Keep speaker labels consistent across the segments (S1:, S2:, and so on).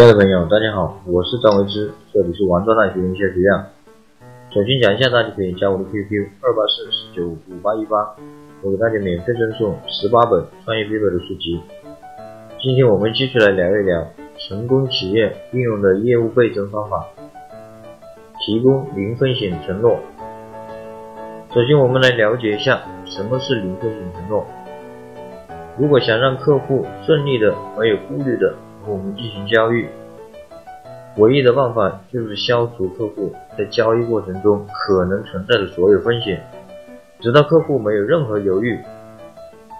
S1: 亲爱的朋友，大家好，我是张维之，这里是王庄大学营销学院。首先讲一下，大家可以加我的 QQ 二八四四九五八一八，我给大家免费赠送十八本创业必备的书籍。今天我们继续来聊一聊成功企业运用的业务倍增方法，提供零风险承诺。首先，我们来了解一下什么是零风险承诺。如果想让客户顺利的、没有顾虑的我们进行交易，唯一的办法就是消除客户在交易过程中可能存在的所有风险，直到客户没有任何犹豫，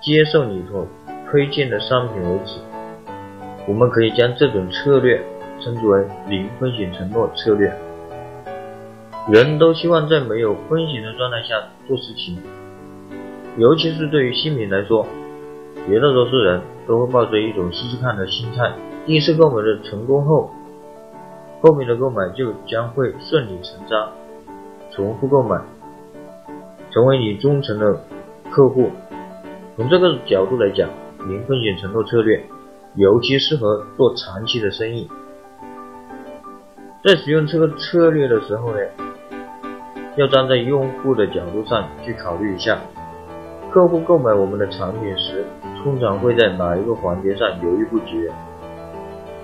S1: 接受你所推荐的商品为止。我们可以将这种策略称之为零风险承诺策略。人都希望在没有风险的状态下做事情，尤其是对于新品来说。绝大多数人都会抱着一种试试看的心态，第一次购买的成功后，后面的购买就将会顺理成章，重复购买，成为你忠诚的客户。从这个角度来讲，零风险承诺策略尤其适合做长期的生意。在使用这个策略的时候呢，要站在用户的角度上去考虑一下，客户购买我们的产品时。通常会在哪一个环节上犹豫不决？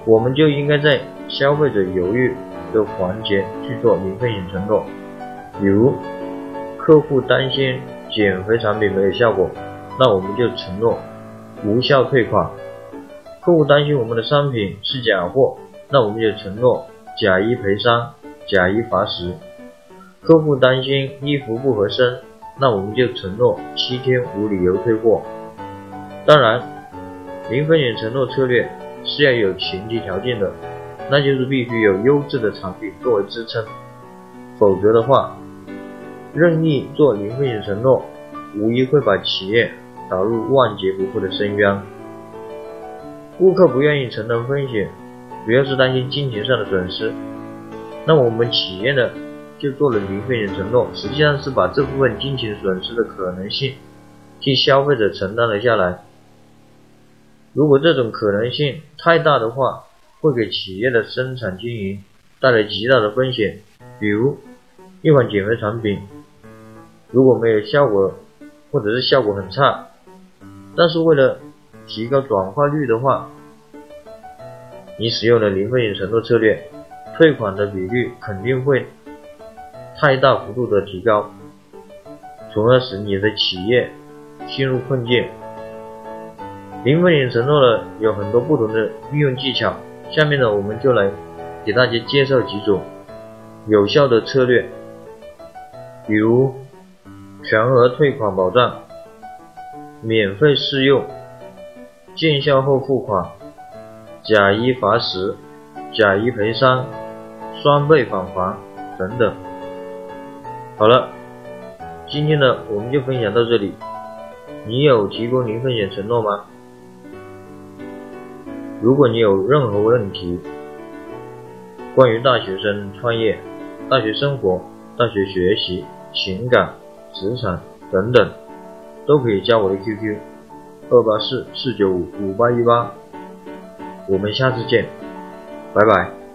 S1: 我们就应该在消费者犹豫的环节去做零风险承诺。比如，客户担心减肥产品没有效果，那我们就承诺无效退款；客户担心我们的商品是假货，那我们就承诺假一赔三、假一罚十；客户担心衣服不合身，那我们就承诺七天无理由退货。当然，零风险承诺策略是要有前提条件的，那就是必须有优质的产品作为支撑，否则的话，任意做零风险承诺，无疑会把企业导入万劫不复的深渊。顾客不愿意承担风险，主要是担心金钱上的损失，那我们企业呢，就做了零风险承诺，实际上是把这部分金钱损失的可能性替消费者承担了下来。如果这种可能性太大的话，会给企业的生产经营带来极大的风险。比如，一款减肥产品如果没有效果，或者是效果很差，但是为了提高转化率的话，你使用了零风险承诺策略，退款的比率肯定会太大幅度的提高，从而使你的企业陷入困境。零风险承诺呢有很多不同的运用技巧，下面呢我们就来给大家介绍几种有效的策略，比如全额退款保障、免费试用、见效后付款、假一罚十、假一赔三、双倍返还等等。好了，今天呢我们就分享到这里。你有提供零风险承诺吗？如果你有任何问题，关于大学生创业、大学生活、大学学习、情感、职场等等，都可以加我的 QQ：二八四四九五五八一八。我们下次见，拜拜。